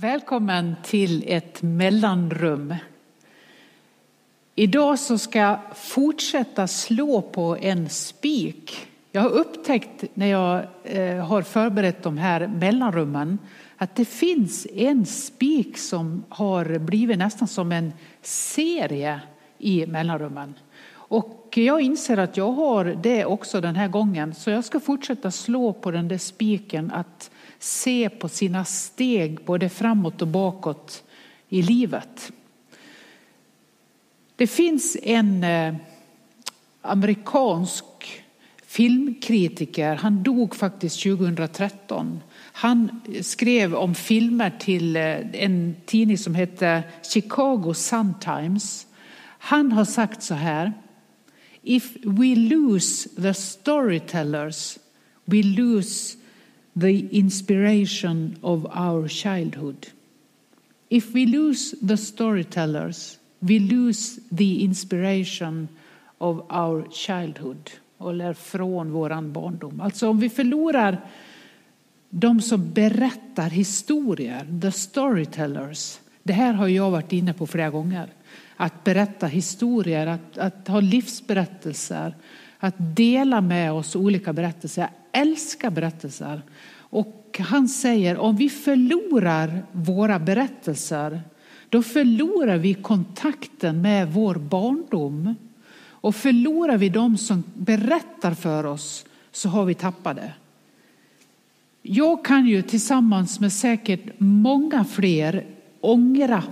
Välkommen till ett mellanrum. Idag så ska jag fortsätta slå på en spik. Jag har upptäckt när jag eh, har förberett de här mellanrummen att det finns en spik som har blivit nästan som en serie i mellanrummen. Och jag inser att jag har det också den här gången så jag ska fortsätta slå på den där spiken att se på sina steg både framåt och bakåt i livet. Det finns en eh, amerikansk filmkritiker, han dog faktiskt 2013. Han skrev om filmer till eh, en tidning som heter Chicago Sun-Times. Han har sagt så här. If we lose the storytellers, we lose the inspiration of our childhood. If we lose the storytellers, we lose the inspiration of our childhood. Eller från våran barndom. Alltså om vi förlorar de som berättar historier, the storytellers. Det här har jag varit inne på flera gånger. Att berätta historier, att, att ha livsberättelser, att dela med oss olika berättelser. Jag älskar berättelser. Och han säger om vi förlorar våra berättelser då förlorar vi kontakten med vår barndom. Och förlorar vi dem som berättar för oss så har vi tappat det. Jag kan ju tillsammans med säkert många fler ångra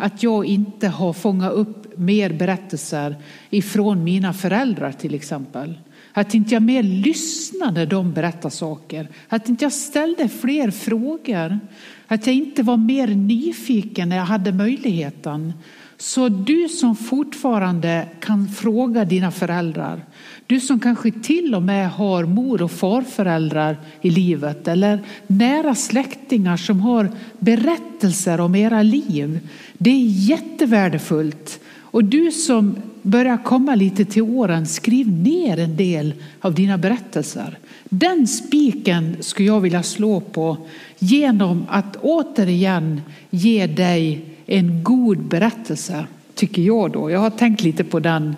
att jag inte har fångat upp mer berättelser ifrån mina föräldrar till exempel. Att inte jag mer lyssnade när de berättade saker. Att inte jag ställde fler frågor. Att jag inte var mer nyfiken när jag hade möjligheten. Så du som fortfarande kan fråga dina föräldrar, du som kanske till och med har mor och farföräldrar i livet eller nära släktingar som har berättelser om era liv. Det är jättevärdefullt. Och du som börjar komma lite till åren, skriv ner en del av dina berättelser. Den spiken skulle jag vilja slå på genom att återigen ge dig en god berättelse, tycker jag då. Jag har tänkt lite på den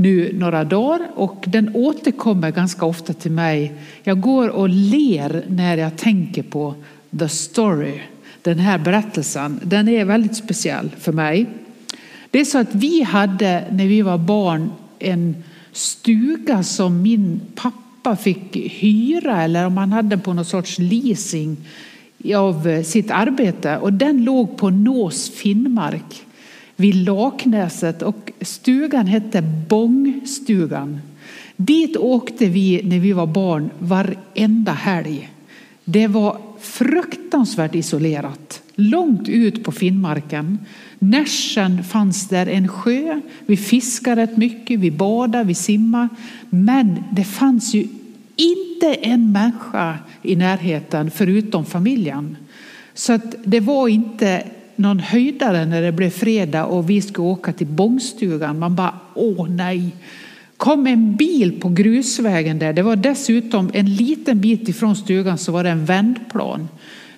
nu några dagar och den återkommer ganska ofta till mig. Jag går och ler när jag tänker på the story. Den här berättelsen, den är väldigt speciell för mig. Det är så att vi hade när vi var barn en stuga som min pappa fick hyra eller om han hade på någon sorts leasing av eh, sitt arbete och den låg på Nås Finnmark vid Laknäset och stugan hette Bångstugan. Dit åkte vi när vi var barn varenda helg. Det var fruktansvärt isolerat, långt ut på Finnmarken. Närsen fanns där en sjö. Vi fiskade rätt mycket, vi badade, vi simmade. Men det fanns ju inte en människa i närheten förutom familjen. Så att det var inte någon höjdare när det blev fredag och vi skulle åka till Bångstugan. Man bara, åh nej. kom en bil på grusvägen där. Det var dessutom en liten bit ifrån stugan så var det en vändplan.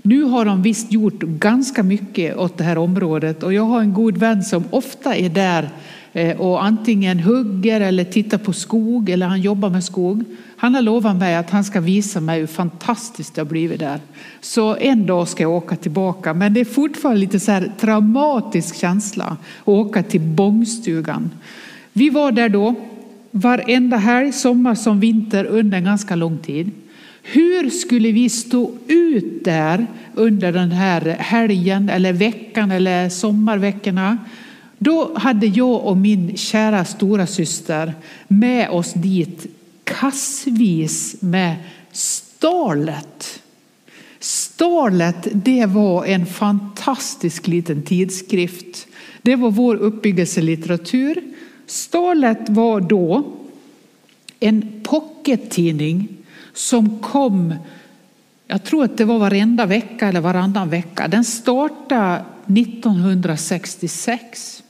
Nu har de visst gjort ganska mycket åt det här området och jag har en god vän som ofta är där eh, och antingen hugger eller tittar på skog eller han jobbar med skog. Han har lovat mig att han ska visa mig hur fantastiskt det har blivit där. Så en dag ska jag åka tillbaka men det är fortfarande lite så här traumatisk känsla att åka till Bångstugan. Vi var där då varenda helg, sommar som vinter under en ganska lång tid. Hur skulle vi stå ut där under den här helgen eller veckan eller sommarveckorna? Då hade jag och min kära stora syster med oss dit kassvis med Starlet. Starlet det var en fantastisk liten tidskrift. Det var vår uppbyggelselitteratur. Starlet var då en pockettidning som kom, jag tror att det var varenda vecka eller varannan vecka. Den startade 1966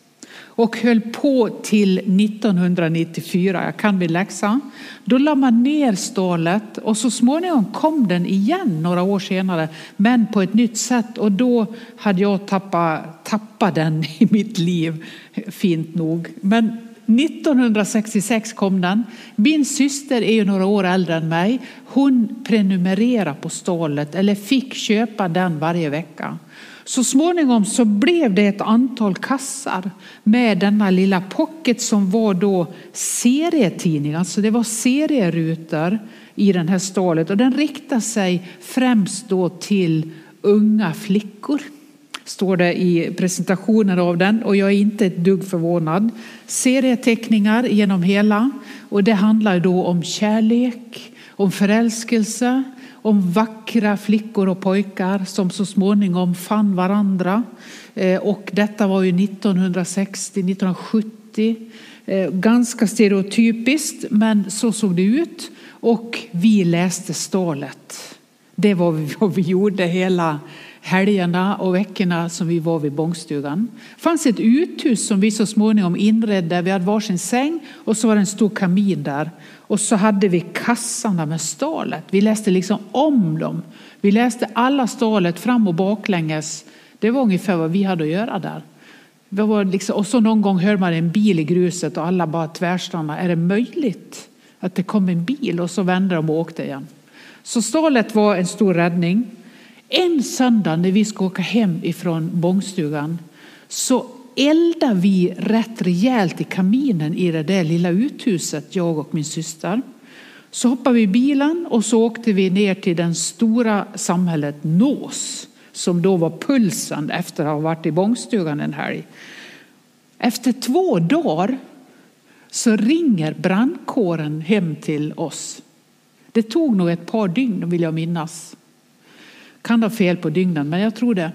och höll på till 1994. Jag kan min läxa. Då la man ner stålet och så småningom kom den igen några år senare, men på ett nytt sätt. Och då hade jag tappat, tappat den i mitt liv, fint nog. Men 1966 kom den. Min syster är ju några år äldre än mig. Hon prenumererade på stålet eller fick köpa den varje vecka. Så småningom så blev det ett antal kassar med denna lilla pocket som var då serietidning, alltså det var serierutor i den här stålet och den riktar sig främst då till unga flickor står det i presentationen av den och jag är inte ett dugg förvånad. Serieteckningar genom hela och det handlar då om kärlek, om förälskelse, om vackra flickor och pojkar som så småningom fann varandra. Eh, och detta var ju 1960, 1970. Eh, ganska stereotypiskt, men så såg det ut. Och vi läste stålet. Det var vad vi gjorde hela helgerna och veckorna som vi var vid bångstugan. Det fanns ett uthus som vi så småningom inredde. Vi hade varsin säng och så var det en stor kamin där. Och så hade vi kassarna med stålet. Vi läste liksom om dem. Vi läste alla stålet fram och baklänges. Det var ungefär vad vi hade att göra där. Det var liksom, och så någon gång hör man en bil i gruset och alla bara tvärstannar. Är det möjligt att det kom en bil? Och så vände de och åkte igen. Så stålet var en stor räddning. En söndag när vi ska åka hem ifrån bångstugan så eldade vi rätt rejält i kaminen i det där lilla uthuset, jag och min syster. Så hoppade vi i bilen och så åkte vi ner till det stora samhället Nås som då var pulsen efter att ha varit i bångstugan en helg. Efter två dagar så ringer brandkåren hem till oss. Det tog nog ett par dygn vill jag minnas. Kan ha fel på dygnen, men jag tror det.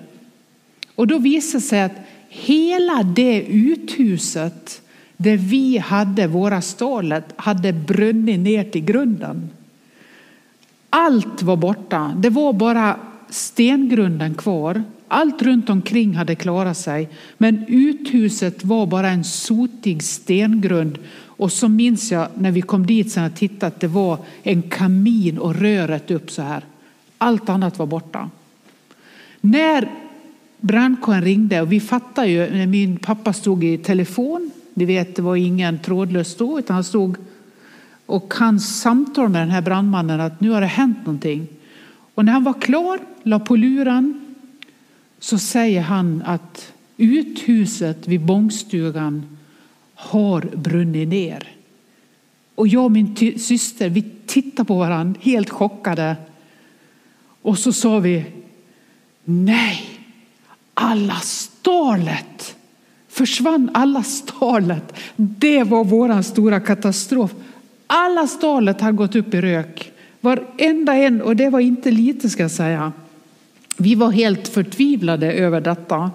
Och då visade det sig att hela det uthuset där vi hade våra stålet hade brunnit ner till grunden. Allt var borta. Det var bara stengrunden kvar. Allt runt omkring hade klarat sig, men uthuset var bara en sotig stengrund. Och så minns jag när vi kom dit sen och tittade att det var en kamin och röret upp så här. Allt annat var borta. När brandkåren ringde och vi fattade ju när min pappa stod i telefon. Ni vet, det var ingen trådlös då, utan han stod och han samtal med den här brandmannen att nu har det hänt någonting. Och när han var klar, la på luren, så säger han att uthuset vid bångstugan har brunnit ner. Och jag och min syster, vi tittade på varandra helt chockade. Och så sa vi, nej, alla stalet försvann alla stalet. Det var vår stora katastrof. Alla stalet har gått upp i rök. Varenda en, och det var inte lite ska jag säga. Vi var helt förtvivlade över detta.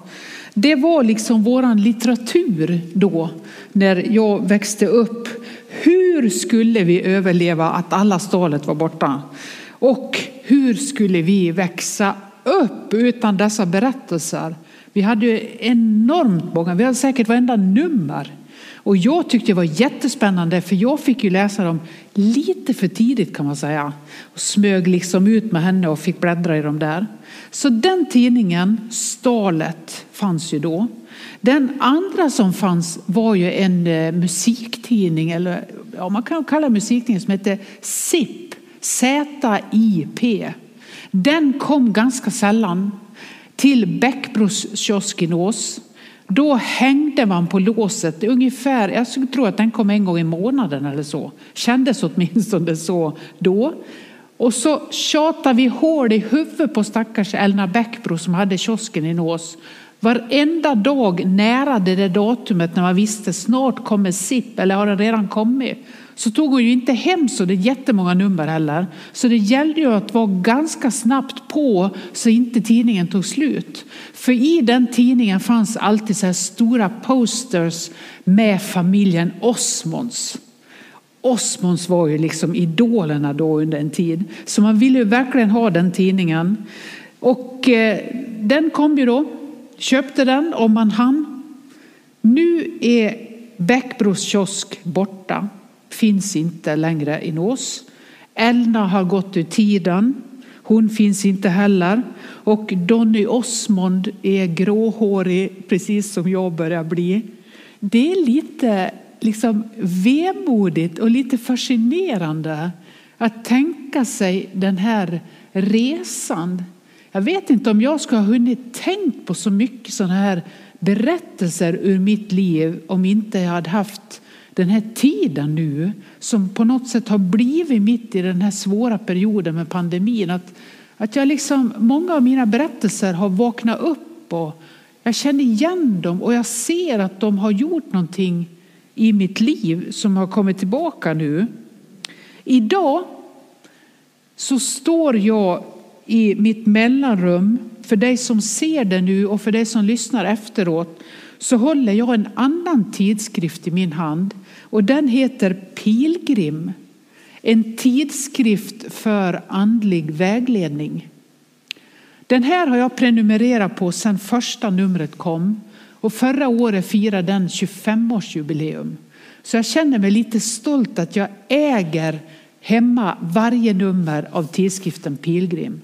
Det var liksom våran litteratur då, när jag växte upp. Hur skulle vi överleva att alla stalet var borta? Och hur skulle vi växa upp utan dessa berättelser? Vi hade ju enormt många, vi hade säkert varenda nummer. Och jag tyckte det var jättespännande för jag fick ju läsa dem lite för tidigt kan man säga. Och smög liksom ut med henne och fick bläddra i dem där. Så den tidningen, Stalet, fanns ju då. Den andra som fanns var ju en eh, musiktidning, eller ja, man kan kalla det musiktidning som hette SIP. ZIP, Den kom ganska sällan till Bäckbros kiosk i Nås. Då hängde man på låset ungefär, jag tror att den kom en gång i månaden eller så. Kändes åtminstone så då. Och så tjatade vi hål i huvudet på stackars Elna Bäckbro som hade kiosken i Nås. Varenda dag nära det där datumet när man visste snart kommer SIP eller har den redan kommit så tog hon ju inte hem så det är jättemånga nummer heller. Så det gällde ju att vara ganska snabbt på så inte tidningen tog slut. För i den tidningen fanns alltid så här stora posters med familjen Osmonds. Osmonds var ju liksom idolerna då under en tid. Så man ville ju verkligen ha den tidningen. Och eh, den kom ju då, köpte den om man hann. Nu är Bäckbros kiosk borta, finns inte längre i Nås. Elna har gått ur tiden, hon finns inte heller. Och Donny Osmond är gråhårig, precis som jag börjar bli. Det är lite liksom vemodigt och lite fascinerande att tänka sig den här resan. Jag vet inte om jag skulle ha hunnit tänkt på så mycket sådana här berättelser ur mitt liv om inte jag hade haft den här tiden nu som på något sätt har blivit mitt i den här svåra perioden med pandemin. Att, att jag liksom, många av mina berättelser har vaknat upp och jag känner igen dem och jag ser att de har gjort någonting i mitt liv som har kommit tillbaka nu. Idag så står jag i mitt mellanrum. För dig som ser det nu och för dig som lyssnar efteråt så håller jag en annan tidskrift i min hand och den heter Pilgrim. En tidskrift för andlig vägledning. Den här har jag prenumererat på sedan första numret kom och förra året firade den 25-årsjubileum. Så jag känner mig lite stolt att jag äger hemma varje nummer av tidskriften Pilgrim.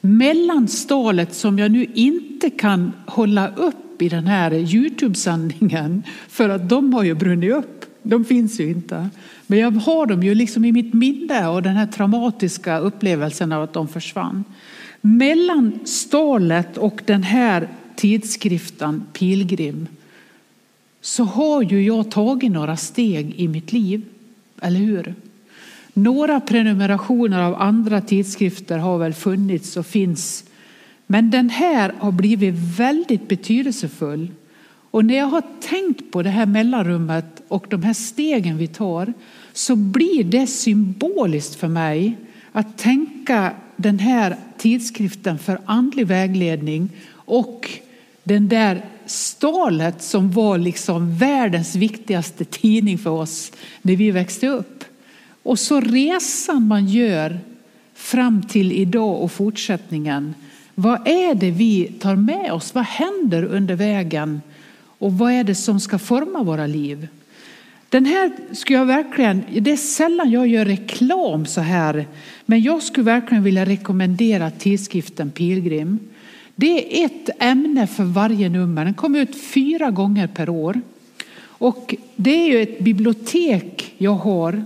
Mellanstalet som jag nu inte kan hålla upp upp i den här Youtube-sändningen för att de har ju brunnit upp. De finns ju inte. Men jag har dem ju liksom i mitt minne och den här traumatiska upplevelsen av att de försvann. Mellan stalet och den här tidskriften Pilgrim så har ju jag tagit några steg i mitt liv. Eller hur? Några prenumerationer av andra tidskrifter har väl funnits och finns. Men den här har blivit väldigt betydelsefull. Och när jag har tänkt på det här mellanrummet och de här stegen vi tar så blir det symboliskt för mig att tänka den här tidskriften för andlig vägledning och den där stalet som var liksom världens viktigaste tidning för oss när vi växte upp. Och så resan man gör fram till idag och fortsättningen. Vad är det vi tar med oss? Vad händer under vägen? Och vad är det som ska forma våra liv? Den här skulle jag verkligen, det är sällan jag gör reklam så här, men jag skulle verkligen vilja rekommendera tidskriften Pilgrim. Det är ett ämne för varje nummer. Den kommer ut fyra gånger per år. Och det är ju ett bibliotek jag har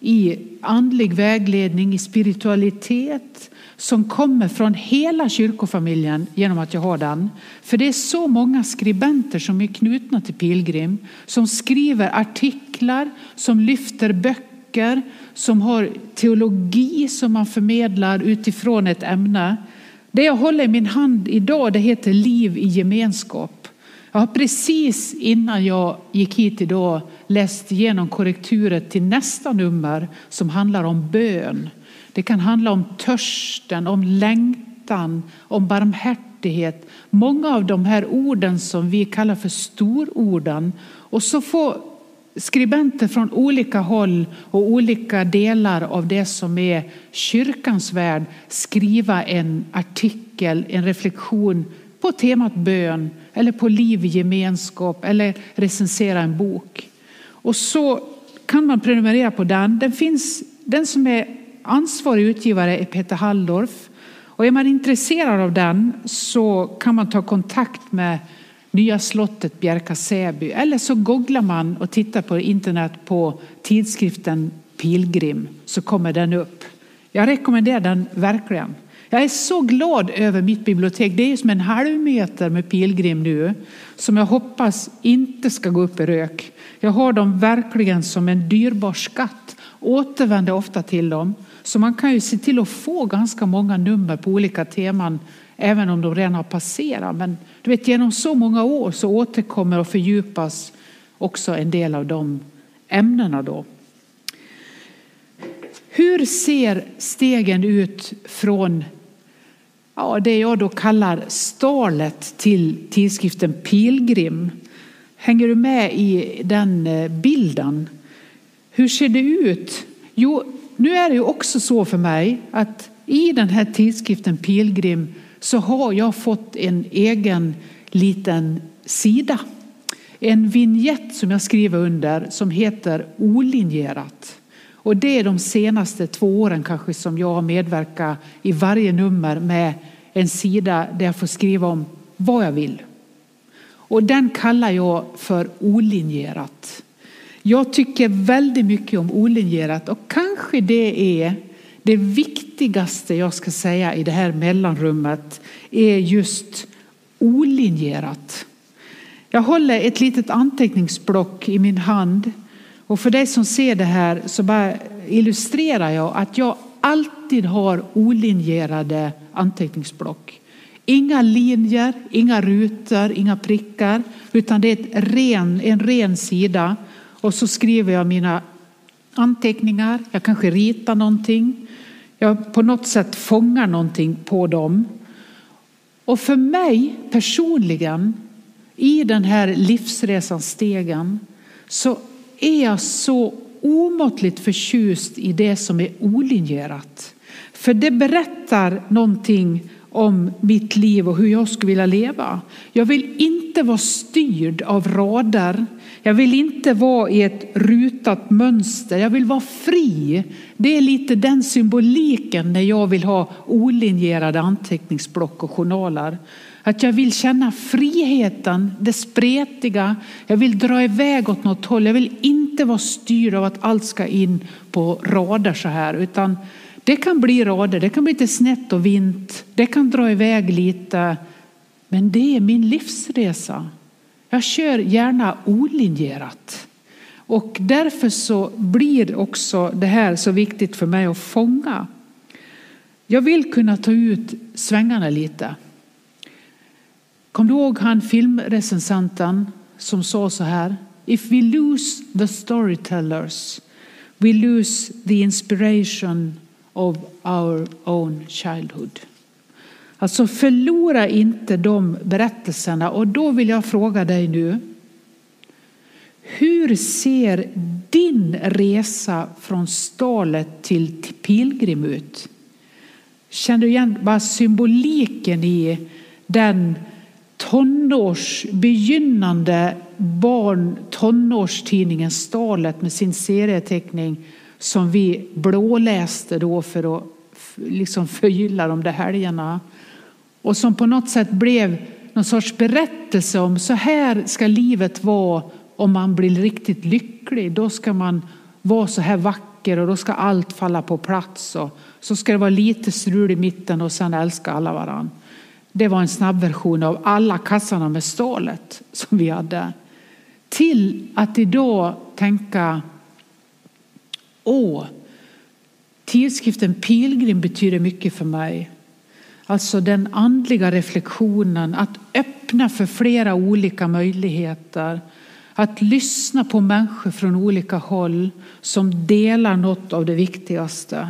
i andlig vägledning, i spiritualitet som kommer från hela kyrkofamiljen genom att jag har den. För det är så många skribenter som är knutna till Pilgrim som skriver artiklar, som lyfter böcker, som har teologi som man förmedlar utifrån ett ämne. Det jag håller i min hand idag det heter Liv i gemenskap. Jag har precis innan jag gick hit idag läst igenom korrekturet till nästa nummer som handlar om bön. Det kan handla om törsten, om längtan, om barmhärtighet. Många av de här orden som vi kallar för stororden. Och så får skribenter från olika håll och olika delar av det som är kyrkans värld skriva en artikel, en reflektion på temat bön eller på liv i gemenskap eller recensera en bok. Och så kan man prenumerera på den. Den, finns, den som är ansvarig utgivare är Peter Halldorf. Och är man intresserad av den så kan man ta kontakt med Nya slottet Bjärka Säby. Eller så googlar man och tittar på internet på tidskriften Pilgrim så kommer den upp. Jag rekommenderar den verkligen. Jag är så glad över mitt bibliotek. Det är som en halv meter med pilgrim nu som jag hoppas inte ska gå upp i rök. Jag har dem verkligen som en dyrbar skatt. Återvänder ofta till dem. Så man kan ju se till att få ganska många nummer på olika teman även om de redan har passerat. Men du vet, genom så många år så återkommer och fördjupas också en del av de ämnena då. Hur ser stegen ut från ja, det jag då kallar stalet till tidskriften Pilgrim? Hänger du med i den eh, bilden? Hur ser det ut? Jo, nu är det ju också så för mig att i den här tidskriften Pilgrim så har jag fått en egen liten sida. En vignett som jag skriver under som heter Olinjerat. Och det är de senaste två åren kanske som jag har medverkat i varje nummer med en sida där jag får skriva om vad jag vill. Och den kallar jag för olinjerat. Jag tycker väldigt mycket om olinjerat och kanske det är det viktigaste jag ska säga i det här mellanrummet är just olinjerat. Jag håller ett litet anteckningsblock i min hand och för dig som ser det här så bara illustrerar jag att jag alltid har olinjerade anteckningsblock. Inga linjer, inga rutor, inga prickar, utan det är ett ren, en ren sida. Och så skriver jag mina anteckningar, jag kanske ritar någonting. Jag på något sätt fångar någonting på dem. Och för mig personligen, i den här livsresans stegen, så är jag så omåttligt förtjust i det som är olinjerat. För det berättar någonting om mitt liv och hur jag skulle vilja leva. Jag vill inte vara styrd av rader. Jag vill inte vara i ett rutat mönster. Jag vill vara fri. Det är lite den symboliken när jag vill ha olinjerade anteckningsblock och journaler. Att jag vill känna friheten, det spretiga. Jag vill dra iväg åt något håll. Jag vill inte vara styrd av att allt ska in på rader så här. Utan det kan bli rader, det kan bli lite snett och vint. Det kan dra iväg lite. Men det är min livsresa. Jag kör gärna olinjerat. Och därför så blir också det här så viktigt för mig att fånga. Jag vill kunna ta ut svängarna lite. Kom du ihåg han filmrecensenten som sa så här? If we lose the storytellers, we lose the inspiration of our own childhood. Alltså förlora inte de berättelserna. Och då vill jag fråga dig nu. Hur ser din resa från stalet till pilgrim ut? Känner du igen bara symboliken i den tonårs, begynnande barn tonårstidningen Stalet med sin serieteckning som vi blåläste då för att liksom förgylla de där helgerna. Och som på något sätt blev någon sorts berättelse om så här ska livet vara om man blir riktigt lycklig. Då ska man vara så här vacker och då ska allt falla på plats. Och så ska det vara lite strul i mitten och sen älska alla varandra. Det var en snabbversion av alla kassarna med stålet som vi hade. Till att idag tänka, åh, tidskriften Pilgrim betyder mycket för mig. Alltså den andliga reflektionen, att öppna för flera olika möjligheter. Att lyssna på människor från olika håll som delar något av det viktigaste.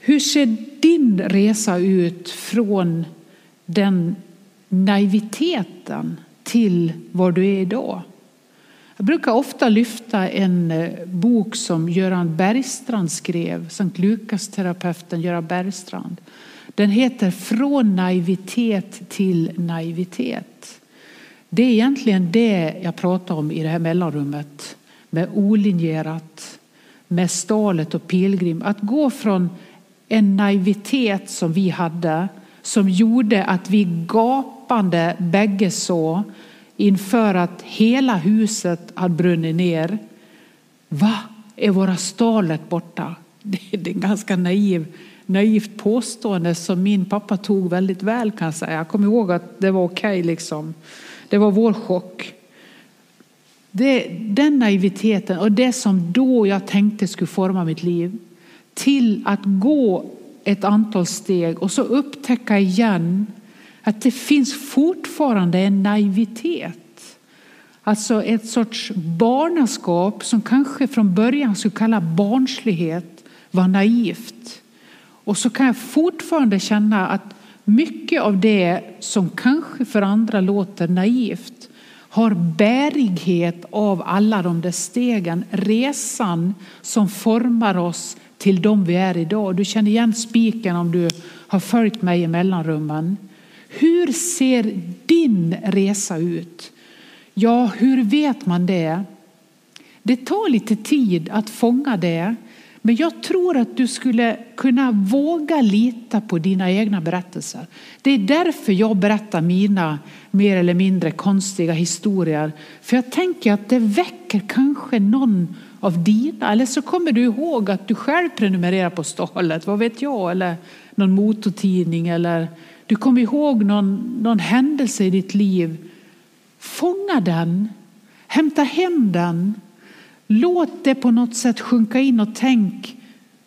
Hur ser din resa ut från den naiviteten till var du är idag? Jag brukar ofta lyfta en eh, bok som Göran Bergstrand skrev, Sankt Lukas-terapeuten Göran Bergstrand. Den heter Från naivitet till naivitet. Det är egentligen det jag pratar om i det här mellanrummet med olinjerat, med stalet och pilgrim. Att gå från en naivitet som vi hade som gjorde att vi gapande bägge så inför att hela huset hade brunnit ner. Va, är våra stalet borta? Det är en ganska naiv naivt påstående som min pappa tog väldigt väl kan jag säga. Jag kommer ihåg att det var okej okay, liksom. Det var vår chock. Det, den naiviteten och det som då jag tänkte skulle forma mitt liv till att gå ett antal steg och så upptäcka igen att det finns fortfarande en naivitet. Alltså ett sorts barnaskap som kanske från början skulle kalla barnslighet var naivt. Och så kan jag fortfarande känna att mycket av det som kanske för andra låter naivt har bärighet av alla de där stegen, resan som formar oss till de vi är idag. Du känner igen spiken om du har följt mig i mellanrummen. Hur ser din resa ut? Ja, hur vet man det? Det tar lite tid att fånga det. Men jag tror att du skulle kunna våga lita på dina egna berättelser. Det är därför jag berättar mina mer eller mindre konstiga historier. För jag tänker att det väcker kanske någon av dina. Eller så kommer du ihåg att du själv prenumererar på Stalet, vad vet jag, eller någon motortidning. Eller du kommer ihåg någon, någon händelse i ditt liv. Fånga den, hämta hem den Låt det på något sätt sjunka in och tänk,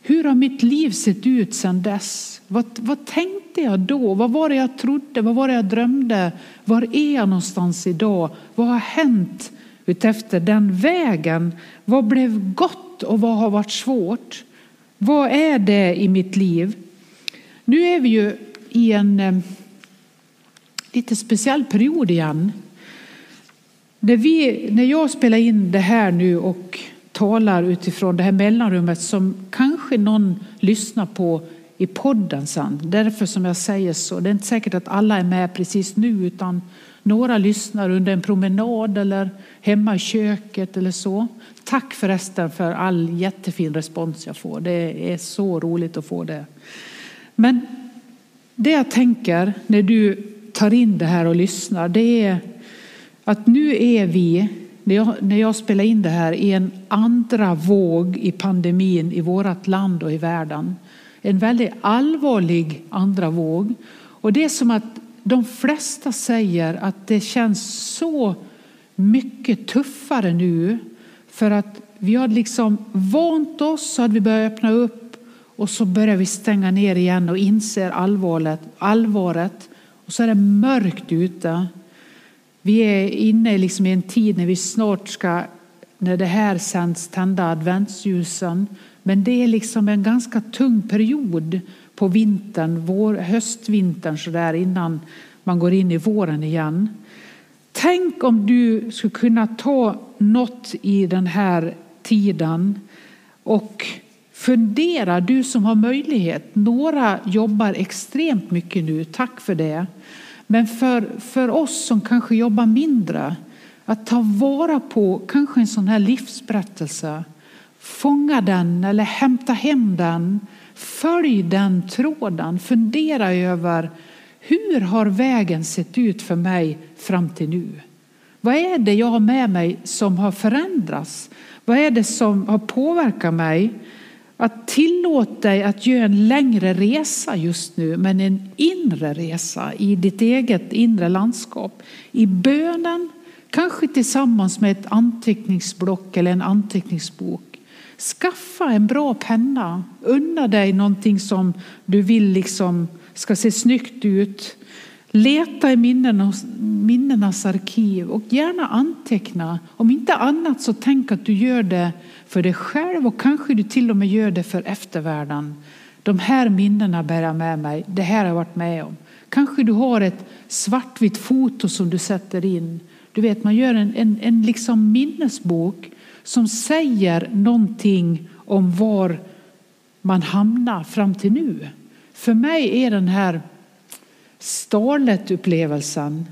hur har mitt liv sett ut sedan dess? Vad, vad tänkte jag då? Vad var det jag trodde? Vad var det jag drömde? Var är jag någonstans idag? Vad har hänt utefter den vägen? Vad blev gott och vad har varit svårt? Vad är det i mitt liv? Nu är vi ju i en eh, lite speciell period igen. När, vi, när jag spelar in det här nu och talar utifrån det här mellanrummet som kanske någon lyssnar på i podden sen. Därför som jag säger så. Det är inte säkert att alla är med precis nu utan några lyssnar under en promenad eller hemma i köket eller så. Tack förresten för all jättefin respons jag får. Det är så roligt att få det. Men det jag tänker när du tar in det här och lyssnar det är att nu är vi, när jag, när jag spelar in det här, i en andra våg i pandemin i vårt land och i världen. En väldigt allvarlig andra våg. Och det är som att de flesta säger att det känns så mycket tuffare nu för att vi har liksom vant oss så att vi börjar öppna upp och så börjar vi stänga ner igen och inser allvaret, allvaret och så är det mörkt ute. Vi är inne liksom i en tid när vi snart ska, när det här sänds, tända adventsljusen. Men det är liksom en ganska tung period på vintern, vår, höstvintern så där innan man går in i våren igen. Tänk om du skulle kunna ta något i den här tiden och fundera, du som har möjlighet. Några jobbar extremt mycket nu, tack för det. Men för, för oss som kanske jobbar mindre, att ta vara på kanske en sån här livsberättelse, fånga den eller hämta hem den, följ den tråden, fundera över hur har vägen sett ut för mig fram till nu? Vad är det jag har med mig som har förändrats? Vad är det som har påverkat mig? Att tillåta dig att göra en längre resa just nu, men en inre resa i ditt eget inre landskap. I bönen, kanske tillsammans med ett anteckningsblock eller en anteckningsbok. Skaffa en bra penna, unna dig någonting som du vill liksom ska se snyggt ut. Leta i minnenas, minnenas arkiv och gärna anteckna. Om inte annat så tänk att du gör det för dig själv och kanske du till och med gör det för eftervärlden. De här minnena bär jag med mig, det här har jag varit med om. Kanske du har ett svartvitt foto som du sätter in. Du vet, man gör en, en, en liksom minnesbok som säger någonting om var man hamnar fram till nu. För mig är den här Starlet-upplevelsen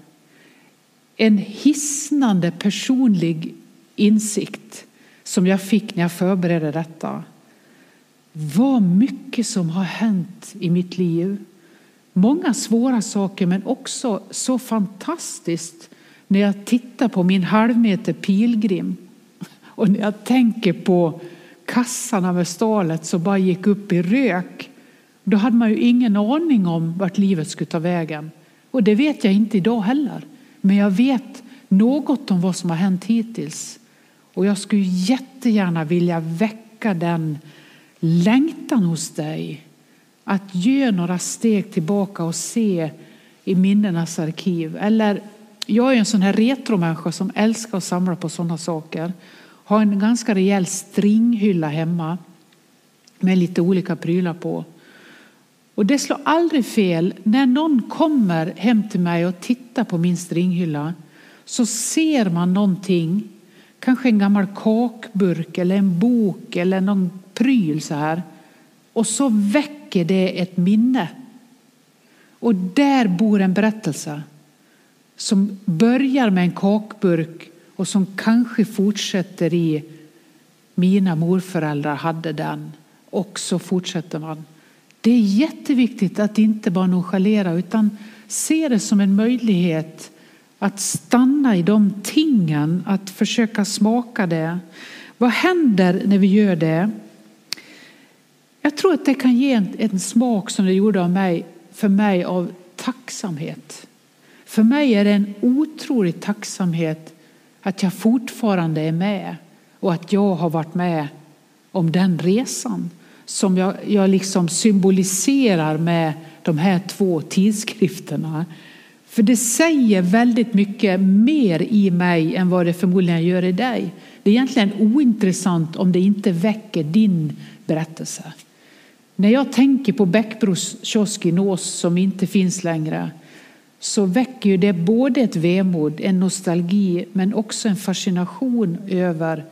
en hisnande personlig insikt som jag fick när jag förberedde detta. Vad mycket som har hänt i mitt liv. Många svåra saker men också så fantastiskt när jag tittar på min halvmeter pilgrim och när jag tänker på kassarna med stålet som bara gick upp i rök. Då hade man ju ingen aning om vart livet skulle ta vägen. Och det vet jag inte idag heller. Men jag vet något om vad som har hänt hittills. Och jag skulle jättegärna vilja väcka den längtan hos dig att ge några steg tillbaka och se i minnenas arkiv. Eller jag är en sån här retromänniska som älskar att samla på sådana saker. Har en ganska rejäl stringhylla hemma med lite olika prylar på. Och det slår aldrig fel när någon kommer hem till mig och tittar på min stringhylla så ser man någonting Kanske en gammal kakburk eller en bok eller någon pryl så här. Och så väcker det ett minne. Och där bor en berättelse som börjar med en kakburk och som kanske fortsätter i mina morföräldrar hade den och så fortsätter man. Det är jätteviktigt att inte bara nonchalera utan se det som en möjlighet att stanna i de tingen, att försöka smaka det. Vad händer när vi gör det? Jag tror att det kan ge en, en smak som det gjorde av mig, för mig av tacksamhet. För mig är det en otrolig tacksamhet att jag fortfarande är med och att jag har varit med om den resan som jag, jag liksom symboliserar med de här två tidskrifterna. För det säger väldigt mycket mer i mig än vad det förmodligen gör i dig. Det är egentligen ointressant om det inte väcker din berättelse. När jag tänker på Bäckbros kiosk i Nås som inte finns längre så väcker det både ett vemod, en nostalgi men också en fascination över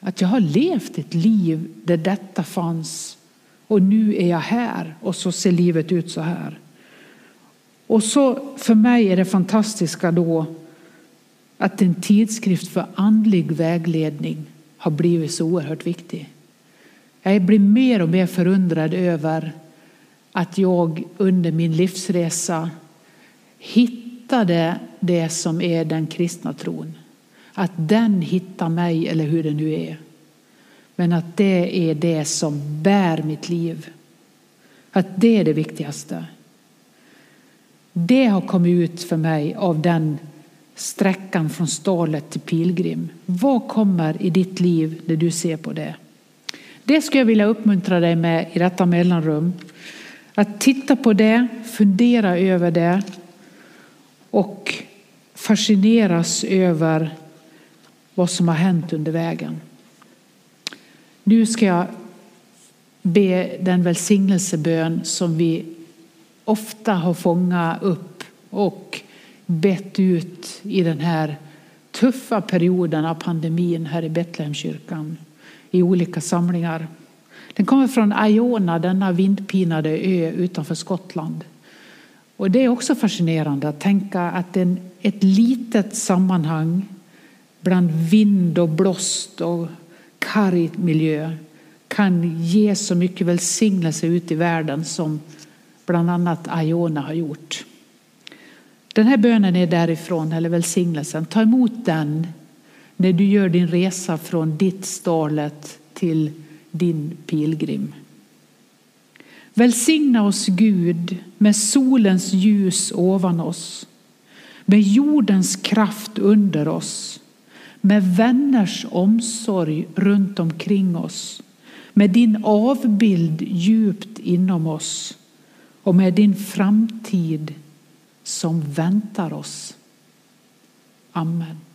att jag har levt ett liv där detta fanns och nu är jag här och så ser livet ut så här. Och så för mig är det fantastiska då att en tidskrift för andlig vägledning har blivit så oerhört viktig. Jag blir mer och mer förundrad över att jag under min livsresa hittade det som är den kristna tron. Att den hittar mig eller hur det nu är. Men att det är det som bär mitt liv. Att det är det viktigaste. Det har kommit ut för mig av den sträckan från Stalet till Pilgrim. Vad kommer i ditt liv när du ser på det? Det skulle jag vilja uppmuntra dig med i detta mellanrum. Att titta på det, fundera över det och fascineras över vad som har hänt under vägen. Nu ska jag be den välsignelsebön som vi ofta har fångat upp och bett ut i den här tuffa perioden av pandemin här i Betlehemskyrkan i olika samlingar. Den kommer från Iona, denna vindpinade ö utanför Skottland. Och det är också fascinerande att tänka att en, ett litet sammanhang bland vind och blåst och karg miljö kan ge så mycket välsignelse ut i världen som bland annat Iona har gjort. Den här bönen är därifrån, eller välsignelsen. Ta emot den när du gör din resa från ditt stalet till din pilgrim. Välsigna oss Gud med solens ljus ovan oss, med jordens kraft under oss, med vänners omsorg runt omkring oss, med din avbild djupt inom oss och med din framtid som väntar oss. Amen.